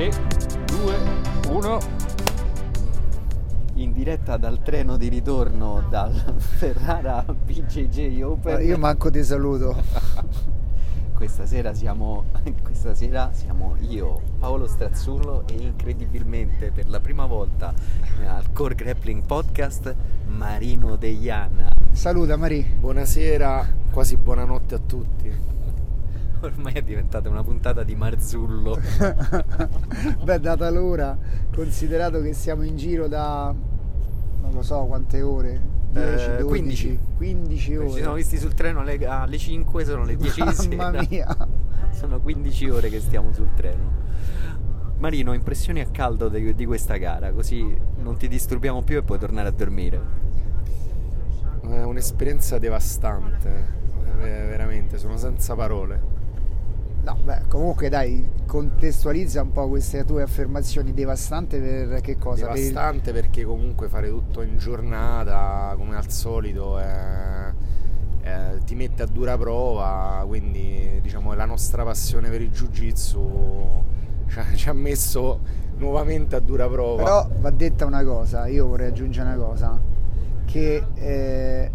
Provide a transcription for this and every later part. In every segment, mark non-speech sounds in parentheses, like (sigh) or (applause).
3, 2, 1. In diretta dal treno di ritorno dal (laughs) Ferrara BJJ Open. Io manco ti saluto. (laughs) questa sera siamo (laughs) questa sera siamo io, Paolo Strazzullo e incredibilmente per la prima volta al Core Grappling Podcast Marino Deiana. Saluta Mari. Buonasera, quasi buonanotte a tutti. (laughs) Ormai è diventata una puntata di Marzullo. (laughs) Beh, data l'ora, considerato che siamo in giro da non lo so quante ore, 10, Eh, 12, 15. 15 ore. Ci siamo visti sul treno alle, alle 5, sono le 10 di Mamma sera. mia. Sono 15 ore che stiamo sul treno. Marino, impressioni a caldo di, di questa gara, così non ti disturbiamo più e puoi tornare a dormire. È un'esperienza devastante, eh, veramente, sono senza parole. No, beh, comunque dai, contestualizza un po' queste tue affermazioni devastante per che cosa? Per Devastante perché comunque fare tutto in giornata, come al solito, è- è- ti mette a dura prova, quindi diciamo la nostra passione per il jiu-jitsu ci ha, ci ha messo nuovamente a dura prova. Però va detta una cosa, io vorrei aggiungere una cosa, che eh,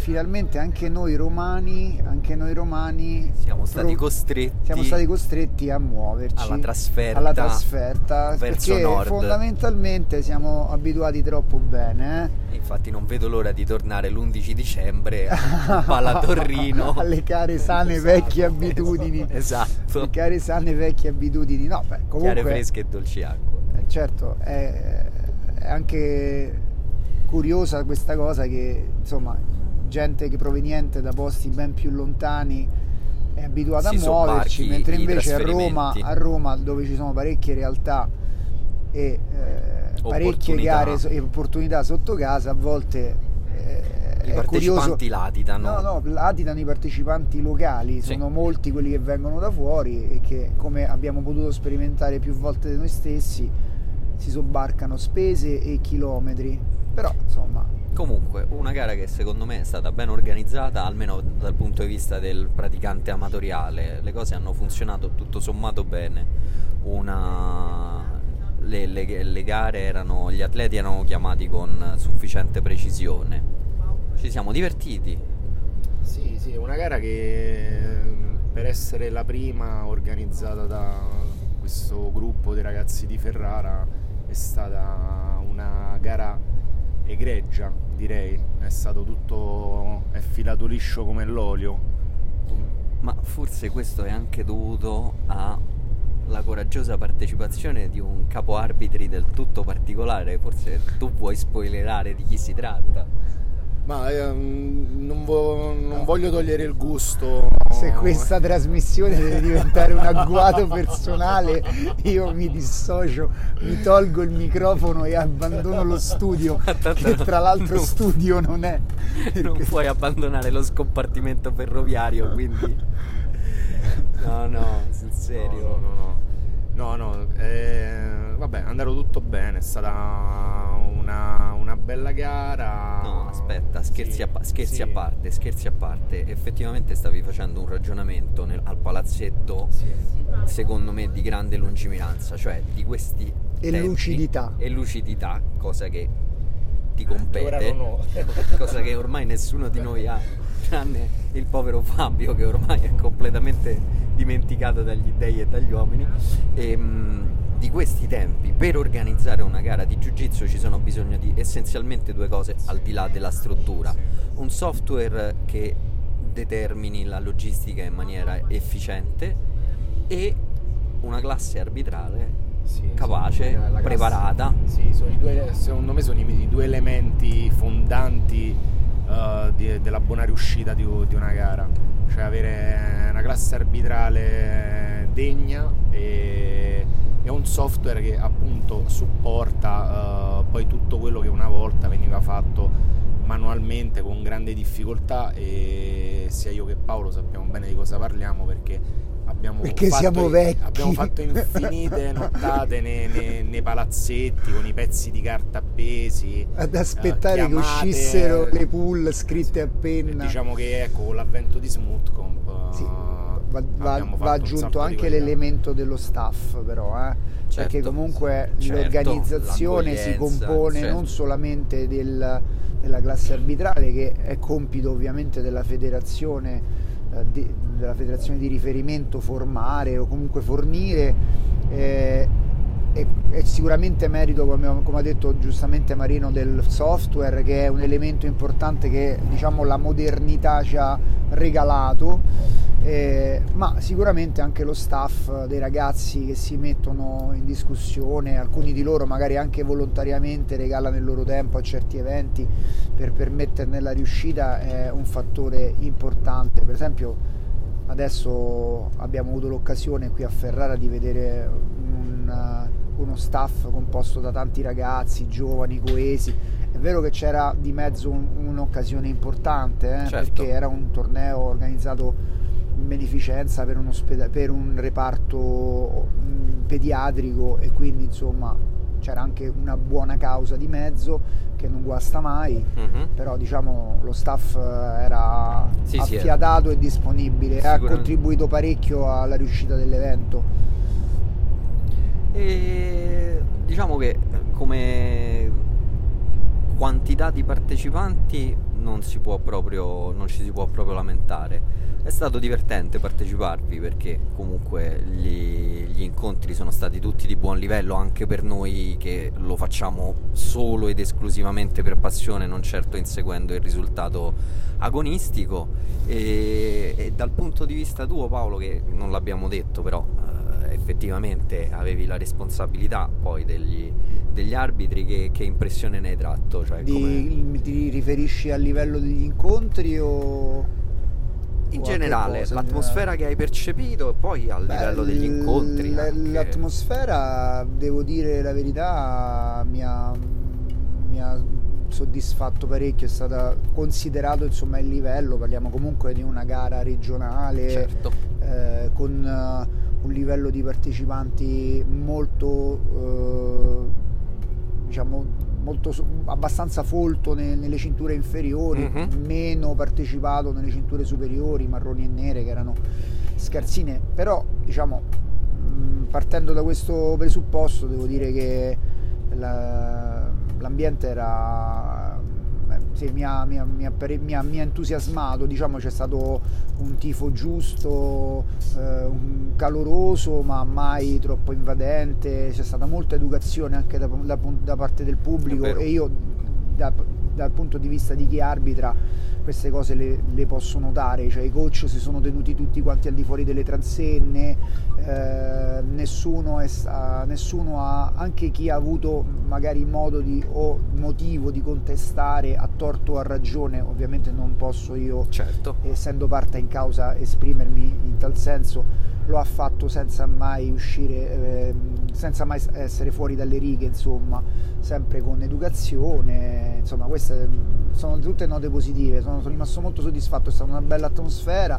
finalmente anche noi romani, anche noi romani Siamo stati pro- costretti siamo stati costretti a muoverci alla trasferta alla trasferta, verso perché nord. fondamentalmente siamo abituati troppo bene eh? Infatti non vedo l'ora di tornare l'11 dicembre (laughs) a Palatorrino. (laughs) alle care sane Esatto, vecchie abitudini Esatto. le care sane vecchie abitudini no beh comunque Chiare fresche e dolci acqua. Eh, certo, è, è anche curiosa questa cosa che insomma gente che proveniente da posti ben più lontani è abituata Si a muoverci, mentre invece a Roma, a Roma dove ci sono parecchie realtà e eh, parecchie gare e opportunità sotto casa, a volte eh, I curioso. partecipanti latitano. No, no, latitano i partecipanti locali, Sì. sono molti quelli che vengono da fuori e che come abbiamo potuto sperimentare più volte noi stessi si sobbarcano spese e chilometri. Però insomma, Comunque, una gara che secondo me è stata ben organizzata, almeno dal punto di vista del praticante amatoriale. Le cose hanno funzionato tutto sommato bene. Una... Le, le- le gare erano. gli atleti erano chiamati con sufficiente precisione. Ci siamo divertiti. Sì, sì, una gara che per essere la prima organizzata da questo gruppo di ragazzi di Ferrara è stata una gara egregia, direi. È stato tutto è filato liscio come l'olio. Ma forse questo è anche dovuto alla coraggiosa partecipazione di un capo arbitri del tutto particolare. Forse tu vuoi spoilerare di chi si tratta. Ma ehm, non, vo- non voglio togliere il gusto. se questa trasmissione deve diventare un agguato personale, io mi dissocio, mi tolgo il microfono e abbandono lo studio, (laughs) che tra l'altro Non- studio non è. Non puoi abbandonare lo scompartimento ferroviario, quindi. No, no, sul serio. No, no, no. No, no, eh, vabbè, è andato tutto bene, è stata una, una bella gara. No, aspetta, scherzi, Sì, a, pa- scherzi sì. a parte, scherzi a parte. Effettivamente stavi facendo un ragionamento nel- al palazzetto, Sì. secondo me, di grande lungimiranza, cioè di questi. E tempi lucidità. E lucidità, cosa che ti compete, (laughs) cosa che ormai nessuno di noi ha, tranne il povero Fabio che ormai è completamente dimenticato dagli dei e dagli uomini. E, mh, di questi tempi, per organizzare una gara di jiu-jitsu ci sono bisogno di essenzialmente due cose al di là della struttura. Un software che determini la logistica in maniera efficiente e una classe arbitrale Sì, capace, sì, preparata. Sì, due- secondo me sono i, due elementi fondanti eh, di- della buona riuscita di, di una gara. Cioè avere una classe arbitrale degna e, e un software che appunto supporta eh, poi tutto quello che una volta veniva fatto manualmente con grande difficoltà e sia io che Paolo sappiamo bene di cosa parliamo perché abbiamo Perché fatto, abbiamo fatto infinite (laughs) nottate nei, nei- nei palazzetti con i pezzi di carta appesi Ad eh, aspettare che chiamate, uscissero le pull scritte a penna. diciamo che ecco con l'avvento di Smoothcomp eh, Sì. Va, va, va aggiunto anche l'elemento dello staff però, eh, perché Certo, comunque certo, l'organizzazione si compone certo. non solamente del- della classe arbitrale che è compito ovviamente della federazione, eh, di, della federazione di riferimento formare o comunque fornire eh, e, e sicuramente merito, come, come ha detto giustamente Marino, del software che è un elemento importante che diciamo la modernità ci ha regalato, eh, ma sicuramente anche lo staff dei ragazzi che si mettono in discussione, alcuni di loro magari anche volontariamente regalano il loro tempo a certi eventi per permetterne la riuscita è un fattore importante. Per esempio adesso abbiamo avuto l'occasione qui a Ferrara di vedere un, uno staff composto da tanti ragazzi giovani, coesi. È vero che c'era di mezzo un- un'occasione importante, eh, Certo. perché era un torneo organizzato in beneficenza per un, ospeda- per un reparto mh, pediatrico e quindi insomma c'era anche una buona causa di mezzo che non guasta mai Mhm. però diciamo lo staff eh, era Sì, sì, affiatato e disponibile e ha contribuito parecchio alla riuscita dell'evento. E diciamo che come quantità di partecipanti non si può proprio non ci si può proprio lamentare. È stato divertente parteciparvi perché comunque gli, gli incontri sono stati tutti di buon livello anche per noi che lo facciamo solo ed esclusivamente per passione, non certo inseguendo il risultato agonistico. E, e dal punto di vista tuo Paolo, che non l'abbiamo detto però effettivamente avevi la responsabilità poi degli, degli arbitri, che, che impressione ne hai tratto? Cioè, Di- ti riferisci a livello degli incontri o In o generale, cosa l'atmosfera che hai percepito e poi al Beh, livello degli incontri. l- anche. L'atmosfera, devo dire la verità, mi ha, mi ha soddisfatto parecchio, è stato considerato insomma il livello, parliamo comunque di una gara regionale Certo. eh, con un livello di partecipanti molto eh, diciamo molto abbastanza folto ne- nelle cinture inferiori, Mhm. meno partecipato nelle cinture superiori, marroni e nere che erano scarsine, però diciamo mh, partendo da questo presupposto devo dire che la- l'ambiente era sì, mi, ha, mi ha- mi ha mi ha- entusiasmato, diciamo c'è stato un tifo giusto, eh, un caloroso ma mai troppo invadente, c'è stata molta educazione anche da, da- da parte del pubblico e io da- dal punto di vista di chi arbitra queste cose le, le posso notare, cioè i coach si sono tenuti tutti quanti al di fuori delle transenne, eh, nessuno, è, nessuno ha, anche chi ha avuto magari modo di, o motivo di contestare a torto o a ragione, ovviamente non posso io Certo. essendo parte in causa esprimermi in tal senso lo ha fatto senza mai uscire ehm, senza mai essere fuori dalle righe insomma sempre con educazione insomma sono tutte note positive sono, sono rimasto molto soddisfatto è stata una bella atmosfera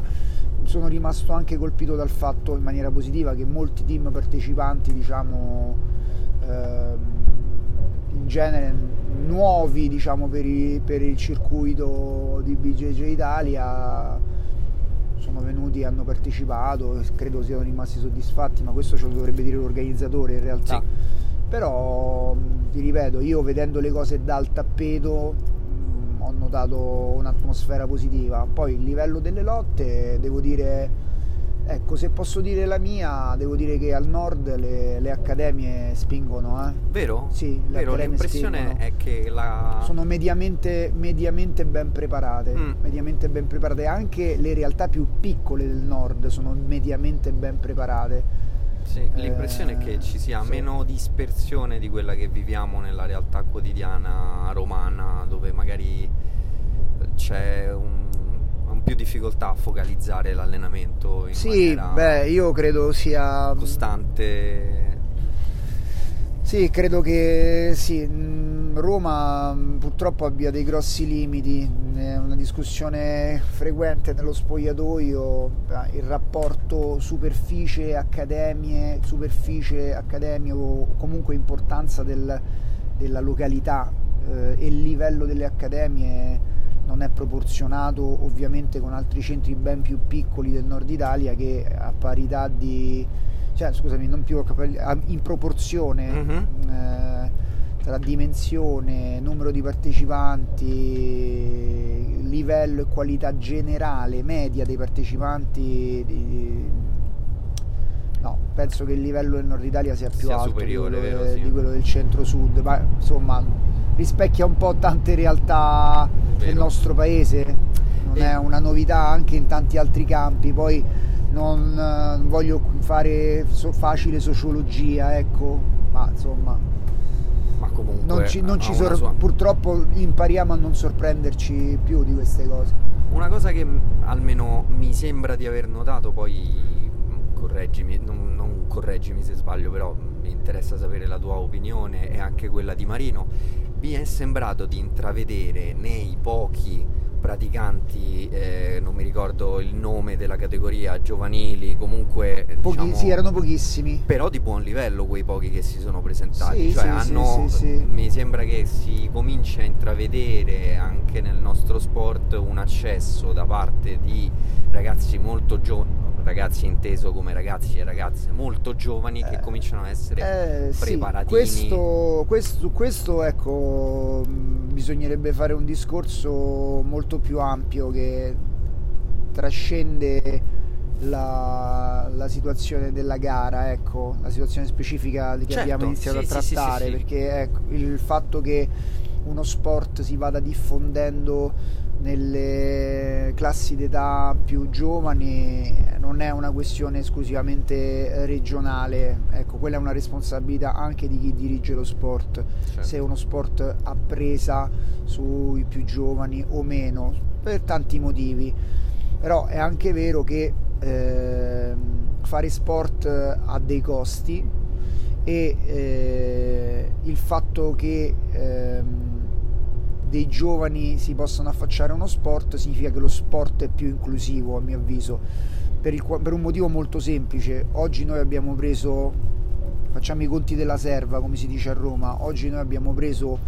sono rimasto anche colpito dal fatto in maniera positiva che molti team partecipanti diciamo ehm, in genere nuovi diciamo per, i- per il circuito di BJJ Italia sono venuti e hanno partecipato credo siano rimasti soddisfatti ma questo ce lo dovrebbe dire l'organizzatore in realtà Sì. però ti ripeto io vedendo le cose dal tappeto notato un'atmosfera positiva poi il livello delle lotte devo dire ecco se posso dire la mia devo dire che al nord le, le accademie spingono eh. Vero? Sì, le Vero, l'impressione spingono. è che la... sono mediamente, mediamente ben preparate, Mm. mediamente ben preparate. Anche le realtà più piccole del nord sono mediamente ben preparate. Sì, l'impressione è che Eh, ci sia sì. meno dispersione di quella che viviamo nella realtà quotidiana romana, dove magari c'è un, un più difficoltà a focalizzare l'allenamento in Sì, beh, io credo sia costante. Sì, credo che sì, mh, Roma mh, purtroppo abbia dei grossi limiti, è una discussione frequente nello spogliatoio, eh, il rapporto superficie-accademie, superficie-accademie o comunque importanza del- della località eh, e il livello delle accademie non è proporzionato ovviamente con altri centri ben più piccoli del nord Italia che a parità di cioè scusami non più in proporzione mm-hmm. eh, tra dimensione numero di partecipanti livello e qualità generale media dei partecipanti di, penso che il livello del nord Italia sia più sia alto superiore, di, quello, vero, sì. di quello del centro-sud ma insomma rispecchia un po' tante realtà Vero. del nostro paese, non e... è una novità anche in tanti altri campi, poi non, non voglio fare so, facile sociologia, ecco, ma insomma... Ma comunque non ci, non ci sor- sua... purtroppo impariamo a non sorprenderci più di queste cose. Una cosa che almeno mi sembra di aver notato, poi correggimi, non, non correggimi se sbaglio, però mi interessa sapere la tua opinione e anche quella di Marino mi è sembrato di intravedere nei pochi praticanti, eh, non mi ricordo il nome della categoria, giovanili, comunque... Pochi, diciamo, sì, erano pochissimi. Però di buon livello quei pochi che si sono presentati. Sì, cioè sì, hanno, sì, mi sembra che si comincia a intravedere anche nel nostro sport un accesso da parte di ragazzi molto giovani ragazzi inteso come ragazzi e ragazze molto giovani che eh, cominciano a essere eh, preparatini. Sì, questo, questo, questo, ecco, bisognerebbe fare un discorso molto più ampio che trascende la, la situazione della gara, ecco, la situazione specifica che certo, abbiamo iniziato sì, a trattare, sì, sì, perché ecco, il fatto che uno sport si vada diffondendo nelle classi d'età più giovani non è una questione esclusivamente regionale, ecco, quella è una responsabilità anche di chi dirige lo sport, certo. se uno sport ha presa sui più giovani o meno, per tanti motivi. Però è anche vero che eh, fare sport ha dei costi e eh, il fatto che eh, dei giovani si possano affacciare a uno sport significa che lo sport è più inclusivo a mio avviso per, il, per un motivo molto semplice. Oggi noi abbiamo preso facciamo i conti della serva come si dice a Roma oggi noi abbiamo preso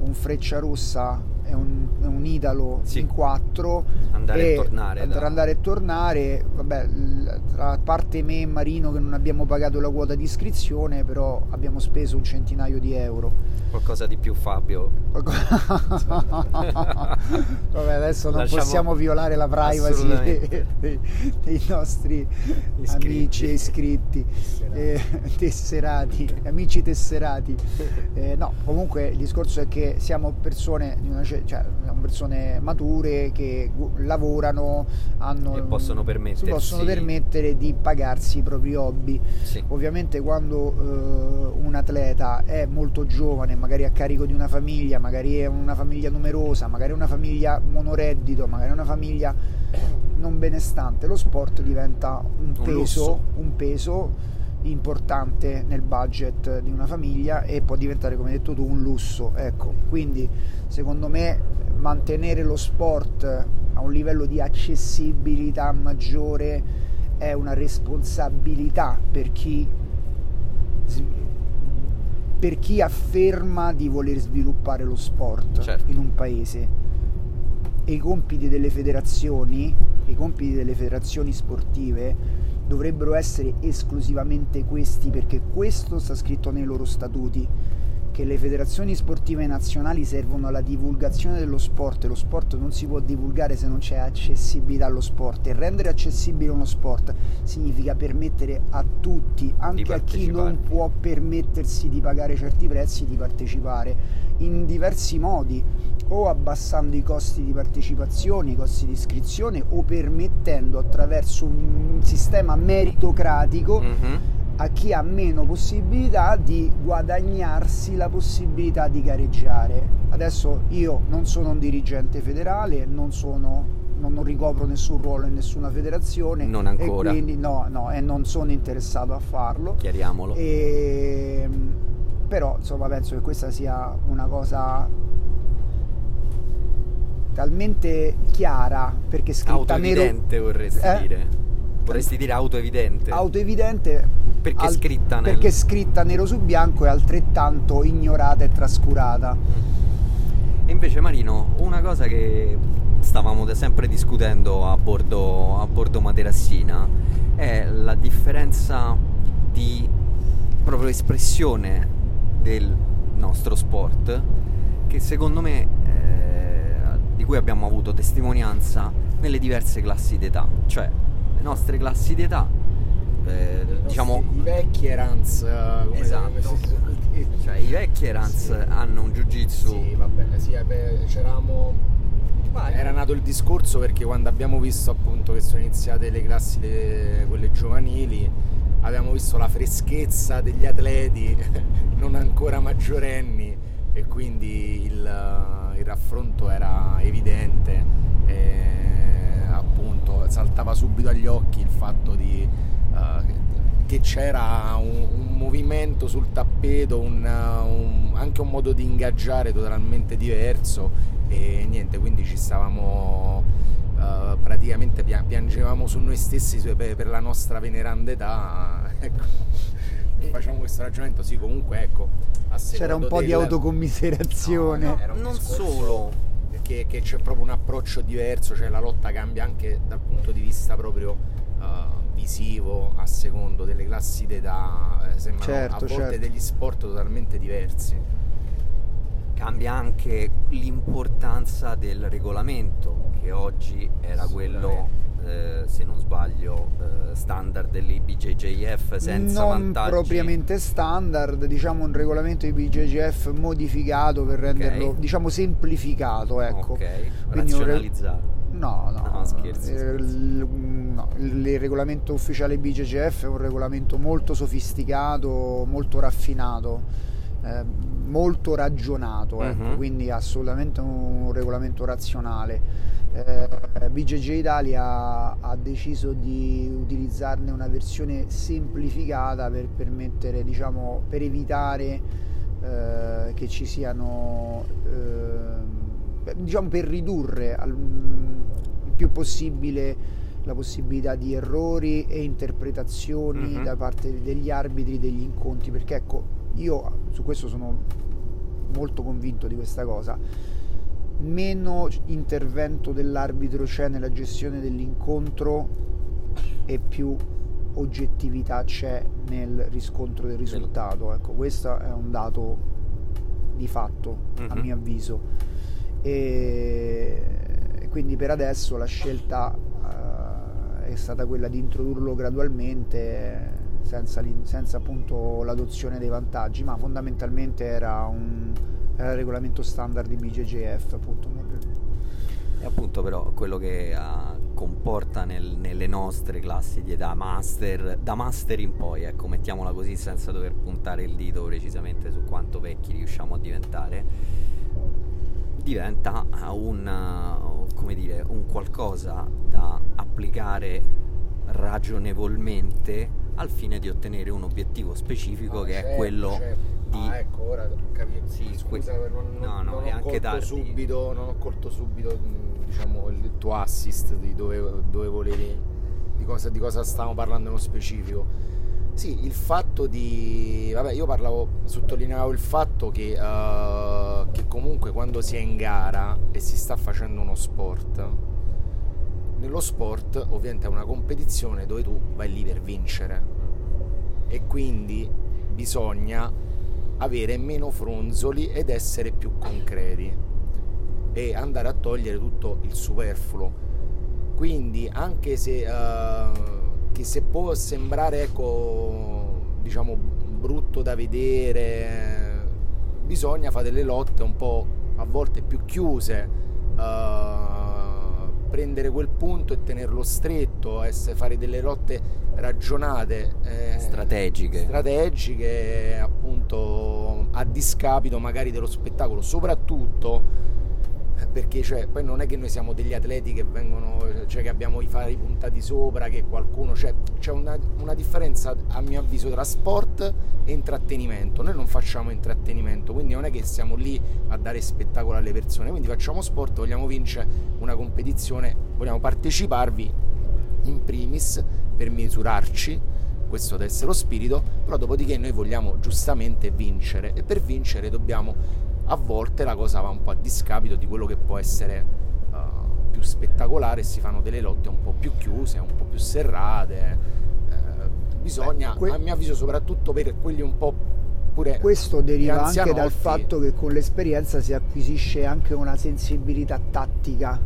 un Freccia Rossa è un, è un Italo sì. in 4 andare e, tornare andare, da... andare e tornare vabbè tra parte me e Marino che non abbiamo pagato la quota di iscrizione però abbiamo speso un centinaio di euro. Qualcosa di più Fabio. (laughs) Vabbè adesso non Lasciamo... possiamo violare la privacy dei, dei, nostri iscritti. amici iscritti. Eh, tesserati amici tesserati. Eh, no comunque il discorso è che siamo persone di una cioè siamo persone mature che lavorano hanno, e possono permettersi. si possono permettere di pagarsi i propri hobby. Sì. ovviamente quando eh, un atleta è molto giovane magari a carico di una famiglia magari è una famiglia numerosa magari è una famiglia monoreddito magari è una famiglia non benestante lo sport diventa un, un peso un peso importante nel budget di una famiglia e può diventare come hai detto tu un lusso ecco quindi secondo me mantenere lo sport a un livello di accessibilità maggiore è una responsabilità per chi per chi afferma di voler sviluppare lo sport certo. in un paese e i compiti delle federazioni i compiti delle federazioni sportive dovrebbero essere esclusivamente questi perché questo sta scritto nei loro statuti che le federazioni sportive nazionali servono alla divulgazione dello sport. E lo sport non si può divulgare se non c'è accessibilità allo sport. E rendere accessibile uno sport significa permettere a tutti, anche a chi non può permettersi di pagare certi prezzi, di partecipare in diversi modi o abbassando i costi di partecipazione, i costi di iscrizione o permettendo attraverso un sistema meritocratico mm-hmm a chi ha meno possibilità di guadagnarsi la possibilità di gareggiare. Adesso io non sono un dirigente federale, non, sono, non, non ricopro nessun ruolo in nessuna federazione. Non ancora. E quindi no, no, e non sono interessato a farlo. Chiariamolo. E, però insomma penso che questa sia una cosa talmente chiara perché scritta nero vorresti eh? dire vorresti dire autoevidente autoevidente perché, al, scritta nel... perché scritta nero su bianco e altrettanto ignorata e trascurata. E invece Marino, una cosa che stavamo sempre discutendo a bordo, a bordo Materassina è la differenza di proprio espressione del nostro sport che secondo me cui abbiamo avuto testimonianza nelle diverse classi d'età, cioè le nostre classi d'età eh, diciamo i vecchi Erans come esatto. cioè i vecchi Erans sì. hanno un jiu jitsu sì vabbè sì vabbè, c'eravamo era nato il discorso perché quando abbiamo visto appunto che sono iniziate le classi le, quelle giovanili abbiamo visto la freschezza degli atleti (laughs) non ancora maggiorenni e quindi il, il raffronto era evidente e appunto saltava subito agli occhi il fatto di, uh, che c'era un, un, movimento sul tappeto, un, un, anche un modo di ingaggiare totalmente diverso e niente, quindi ci stavamo uh, praticamente piangevamo su noi stessi per, per la nostra veneranda età. (laughs) ecco facciamo questo ragionamento, sì, comunque ecco. C'era un po' del... di autocommiserazione. No, no, non solo. Perché c'è proprio un approccio diverso, cioè la lotta cambia anche dal punto di vista proprio uh, visivo, a secondo delle classi d'età, eh, sembrano certo, a volte certo. degli sport totalmente diversi. Cambia anche l'importanza del regolamento, che oggi era quello eh, se non sbaglio, eh, standard dell'IBJJF senza non vantaggi? propriamente standard, diciamo un regolamento IBJJF modificato per renderlo, okay. diciamo, semplificato, ecco. Ok, razionalizzato. Re... No, no, no, scherzi, eh, scherzi. Il, no, il, regolamento ufficiale BGGF è un regolamento molto sofisticato, molto raffinato, eh, molto ragionato, ecco, uh-huh. quindi assolutamente un regolamento razionale eh, BJJ Italia ha deciso di utilizzarne una versione semplificata per permettere, diciamo, per evitare eh, che ci siano, eh, diciamo, per ridurre al, il più possibile la possibilità di errori e interpretazioni uh-huh. da parte degli arbitri degli incontri, perché ecco, io su questo sono molto convinto di questa cosa meno intervento dell'arbitro c'è nella gestione dell'incontro e più oggettività c'è nel riscontro del risultato. Ecco, questo è un dato di fatto, uh-huh. a mhm. mio avviso. E quindi per adesso la scelta uh, è stata quella di introdurlo gradualmente senza, senza appunto l'adozione dei vantaggi, ma fondamentalmente era un era il regolamento standard di BJJF appunto e appunto però quello che uh, comporta nel, nelle nostre classi di età master da master in poi ecco mettiamola così senza dover puntare il dito precisamente su quanto vecchi riusciamo a diventare diventa un, uh, come dire, un qualcosa da applicare ragionevolmente al fine di ottenere un obiettivo specifico ah, che certo, è quello certo di... Ah, ecco, ora capisco. Sì, scusa, que... non, no, no, non, ho colto subito, non ho colto subito diciamo, il tuo assist di dove, dove volevi, di cosa, di cosa stavamo parlando nello specifico. Sì, il fatto di... Vabbè, io parlavo, sottolineavo il fatto che, uh, che comunque quando si è in gara e si sta facendo uno sport, nello sport ovviamente è una competizione dove tu vai lì per vincere e quindi bisogna avere meno fronzoli ed essere più concreti e andare a togliere tutto il superfluo. Quindi anche se, uh, che se può sembrare ecco, diciamo brutto da vedere, bisogna fare delle lotte un po' a volte più chiuse. Uh, prendere quel punto e tenerlo stretto, essere, fare delle lotte ragionate, eh, strategiche. strategiche, appunto a discapito magari dello spettacolo, soprattutto perché cioè, poi non è che noi siamo degli atleti che vengono, cioè che abbiamo i fari puntati sopra, che qualcuno, cioè, c'è una, una, differenza a mio avviso tra sport e intrattenimento, noi non facciamo intrattenimento, quindi non è che siamo lì a dare spettacolo alle persone, quindi facciamo sport, vogliamo vincere una competizione, vogliamo parteciparvi in primis per misurarci, questo deve essere lo spirito, però dopodiché noi vogliamo giustamente vincere e per vincere dobbiamo a volte la cosa va un po' a discapito di quello che può essere uh, più spettacolare, si fanno delle lotte un po' più chiuse, un po' più serrate. Uh, bisogna, Beh, que- a mio avviso, soprattutto per quelli un po' pure questo deriva anche dal fatto che con l'esperienza si acquisisce anche una sensibilità tattica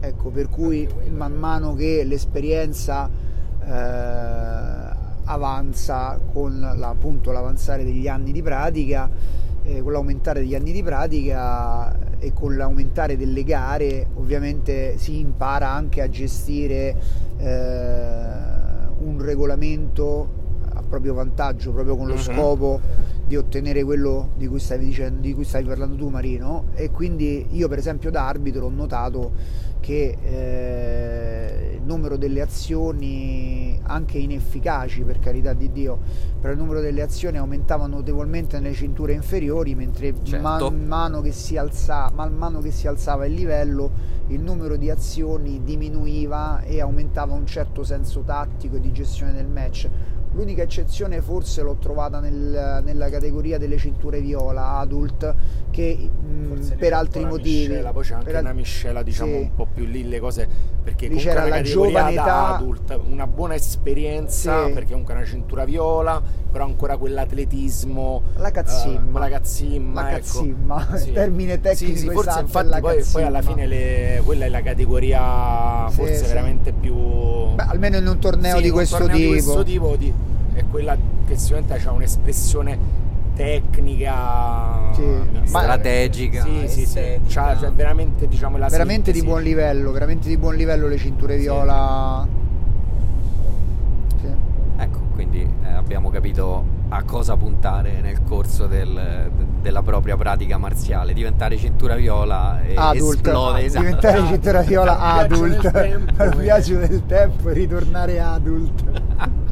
ecco per cui man mano che l'esperienza eh, avanza con la, appunto l'avanzare degli anni di pratica eh, con l'aumentare degli anni di pratica e con l'aumentare delle gare ovviamente si impara anche a gestire eh, un regolamento proprio vantaggio proprio con lo uh-huh. scopo di ottenere quello di cui, stavi dicendo, di cui stavi parlando tu Marino e quindi io per esempio da arbitro ho notato che eh, il numero delle azioni anche inefficaci per carità di Dio però il numero delle azioni aumentava notevolmente nelle cinture inferiori mentre certo. man, mano alza, man mano che si alzava il livello il numero di azioni diminuiva e aumentava un certo senso tattico e di gestione del match L'unica eccezione forse l'ho trovata nel, nella categoria delle cinture viola adult che mh, per altri motivi miscela, poi c'è anche per una miscela diciamo sì. un po' più lì le cose perché lì c'era una la giovane età adult una buona esperienza sì. perché comunque è una cintura viola però ancora quell'atletismo la cazzimma uh, la cazzimma la ecco. cazzimma (laughs) sì. termine tecnico sì, sì, forse esatto, infatti poi, poi, alla fine le, quella è la categoria forse veramente più Beh, almeno in un torneo di questo torneo tipo di questo tipo di, è quella che sicuramente ha un'espressione tecnica sì. strategica sì, sì, sì. C'ha, cioè, veramente diciamo la veramente di buon livello veramente di buon livello le cinture viola. Sì. ecco quindi eh, abbiamo capito a cosa puntare nel corso del, de, della propria pratica marziale. Diventare cintura viola e adult, esplode esatto. diventare cintura viola adult. al viaggio del tempo e ritornare adult (laughs)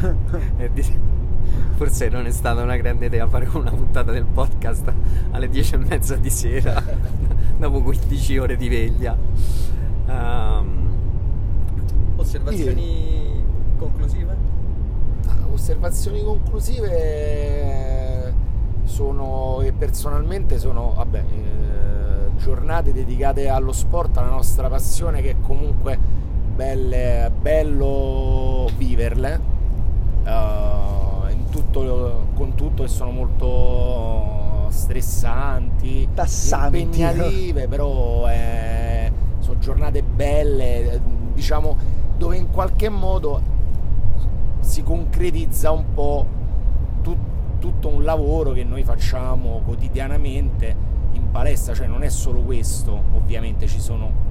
(laughs) Forse non è stata una grande idea fare una puntata del podcast alle 10 e mezza di sera, (laughs) dopo 15 ore di veglia. Um, osservazioni conclusive? Ah, osservazioni conclusive sono e personalmente sono vabbè, eh, giornate dedicate allo sport, alla nostra passione che è comunque belle, bello viverle uh, tutto, con tutto che sono molto stressanti, Tassanti. impegnative, però eh, sono giornate belle, diciamo, dove in qualche modo si concretizza un po' tut, tutto un lavoro che noi facciamo quotidianamente in palestra, cioè non è solo questo, ovviamente ci sono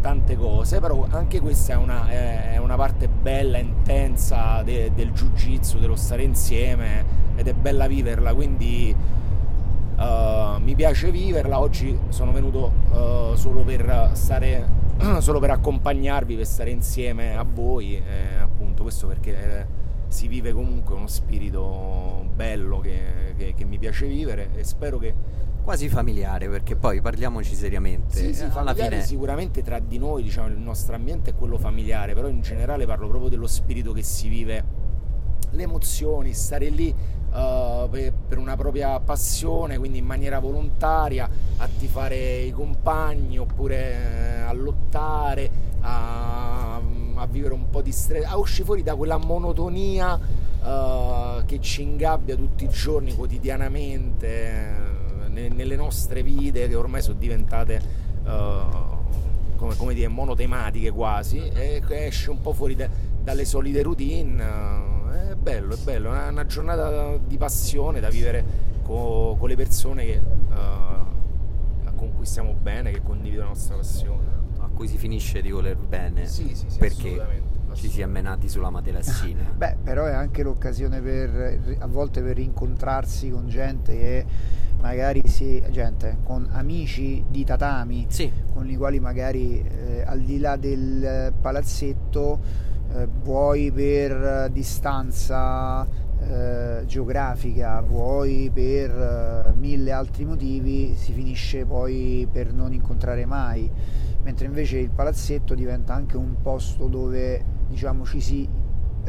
tante cose, però anche questa è una, è una parte bella, intensa del jiu-jitsu, dello stare insieme ed è bella viverla, quindi uh, mi piace viverla. Oggi sono venuto uh, solo per stare, (clears throat) solo per accompagnarvi, per stare insieme a voi, eh, appunto questo perché si vive comunque uno spirito bello che, che, che mi piace vivere e spero che quasi familiare perché poi parliamoci seriamente sì, sì, alla fine sicuramente tra di noi diciamo il nostro ambiente è quello familiare però in generale parlo proprio dello spirito che si vive le emozioni stare lì uh, per, una propria passione quindi in maniera volontaria a tifare i compagni oppure uh, a lottare a, a, vivere un po' di stress a uscire fuori da quella monotonia uh, che ci ingabbia tutti i giorni quotidianamente nelle nostre vite che ormai sono diventate uh, come, come, dire monotematiche quasi e esce un po' fuori de, dalle solite routine è bello, è bello, è una, giornata di passione da vivere con, con le persone che, uh, con cui stiamo bene, che condividono la nostra passione a cui si finisce di voler bene sì, sì, sì, perché ci si è menati sulla materassina. (laughs) Beh, però è anche l'occasione per a volte per incontrarsi con gente che magari si, gente, con amici di tatami, sì. con i quali magari eh, al di là del palazzetto eh, vuoi per distanza eh, geografica, vuoi per eh, mille altri motivi, si finisce poi per non incontrare mai, mentre invece il palazzetto diventa anche un posto dove diciamo ci si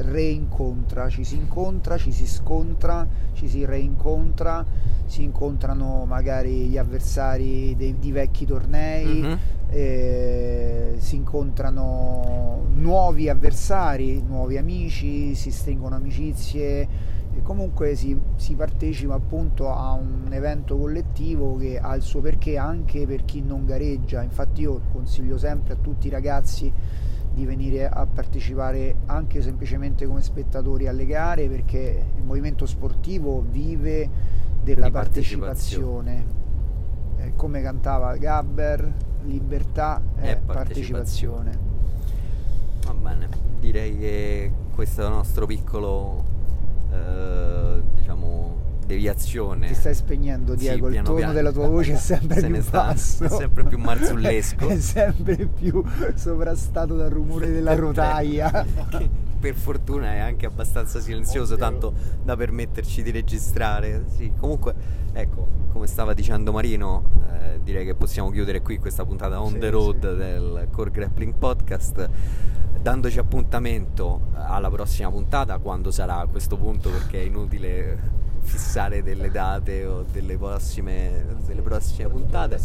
reincontra, ci si incontra, ci si scontra, ci si reincontra, si incontrano magari gli avversari dei, di vecchi tornei, Mhm. eh, si incontrano nuovi avversari, nuovi amici, si stringono amicizie e comunque si, si partecipa appunto a un evento collettivo che ha il suo perché anche per chi non gareggia. Infatti io consiglio sempre a tutti i ragazzi di venire a partecipare anche semplicemente come spettatori alle gare perché il movimento sportivo vive della Di partecipazione. Eh, come cantava Gabber, libertà è, È partecipazione. Va bene, direi che questo nostro piccolo, eh, diciamo, deviazione. Ti stai spegnendo, Sì, Diego. il piano tono piano. della tua voce è (laughs) sempre Se più sta- basso, è sempre più marzullesco. (laughs) è sempre più sovrastato dal rumore della rotaia. (laughs) Per fortuna è anche abbastanza silenzioso, tanto da permetterci di registrare. Sì, comunque, ecco, come stava dicendo Marino, eh, direi che possiamo chiudere qui questa puntata on Sì, the road sì. del Core Grappling Podcast. Dandoci appuntamento alla prossima puntata, quando sarà a questo punto, perché è inutile fissare delle date o delle prossime, delle prossime puntate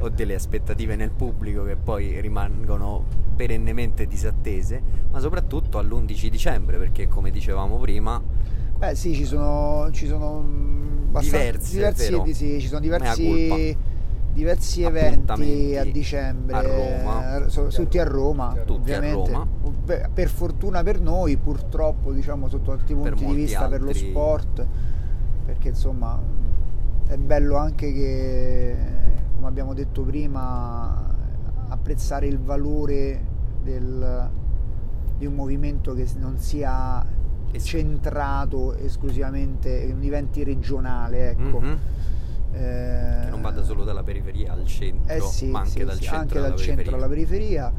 o delle aspettative nel pubblico che poi rimangono perennemente disattese, ma soprattutto all'11 dicembre, perché come dicevamo prima, Beh sì, ci sono, ci sono Diversi, sì, ci sono diversi. Diversi eventi a dicembre, a Roma. eh, so- tutti a Roma, Tutti a ovviamente. Roma. Per fortuna per noi, purtroppo diciamo sotto altri punti di vista per lo altri- sport, perché insomma è bello anche che, come abbiamo detto prima, apprezzare il valore del- di un movimento che non sia centrato esclusivamente, che non diventi regionale, ecco. Mhm. Eh, che non vada solo dalla periferia al centro, eh sì, ma anche sì, dal sì, centro anche alla dal centro periferia. alla periferia.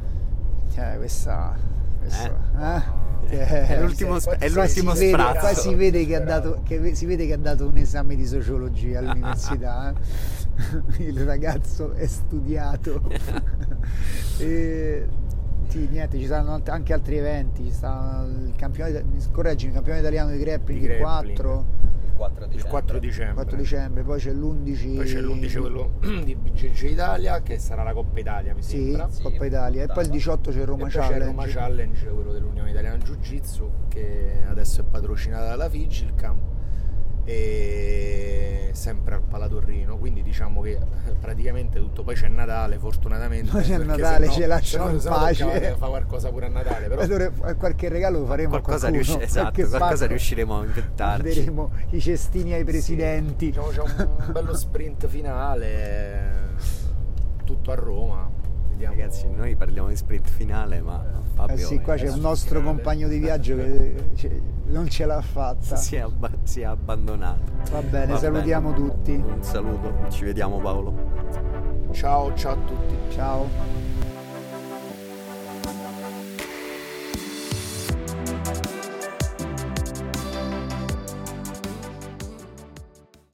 Cioè, questa, questa- Eh? eh? (laughs) È l'ultimo sp- è qua l'ultimo si vede, sprazzo. qua si vede che ha dato, che si vede che ha dato un esame di sociologia all'università. eh. (laughs) Il ragazzo è studiato. (laughs) e, sì, niente, ci saranno anche altri eventi. Ci sta il campionato, correggimi, il campionato italiano di grappling, Di grappling. 4, Il 4 Il 4 dicembre. 4 dicembre, poi c'è l'11. Poi c'è l'11 quello (clears throat) di BGG Italia che sarà la Coppa Italia mi Sì, sembra. Sì, Coppa Italia. E poi il 18 c'è il Roma e poi Challenge. c'è il Roma Challenge, quello dell'Unione Italiana Jiu Jitsu, che adesso è patrocinata dalla Vigilcam e sempre al Palatorrino, quindi diciamo che eh, praticamente tutto, poi c'è Natale fortunatamente. Poi c'è Natale, sennò- ce lasciano in pace. Fa qualcosa pure a Natale, però Allora, qualche regalo lo faremo qualcosa, a qualcuno. riusci- esatto, qualcosa pacco. riusciremo a inventarci. Daremo i cestini ai presidenti. Diciamo c'è un bello sprint finale, tutto a Roma. Vediamo. Ragazzi, noi parliamo di sprint finale, ma Fabio Eh sì, qua c'è un sul nostro finale. compagno di viaggio che ce- non ce l'ha fatta. si, è abba- si è abbandonato. Va bene, Va salutiamo bene. tutti. Un saluto, ci vediamo Paolo. Ciao, ciao a tutti. Ciao.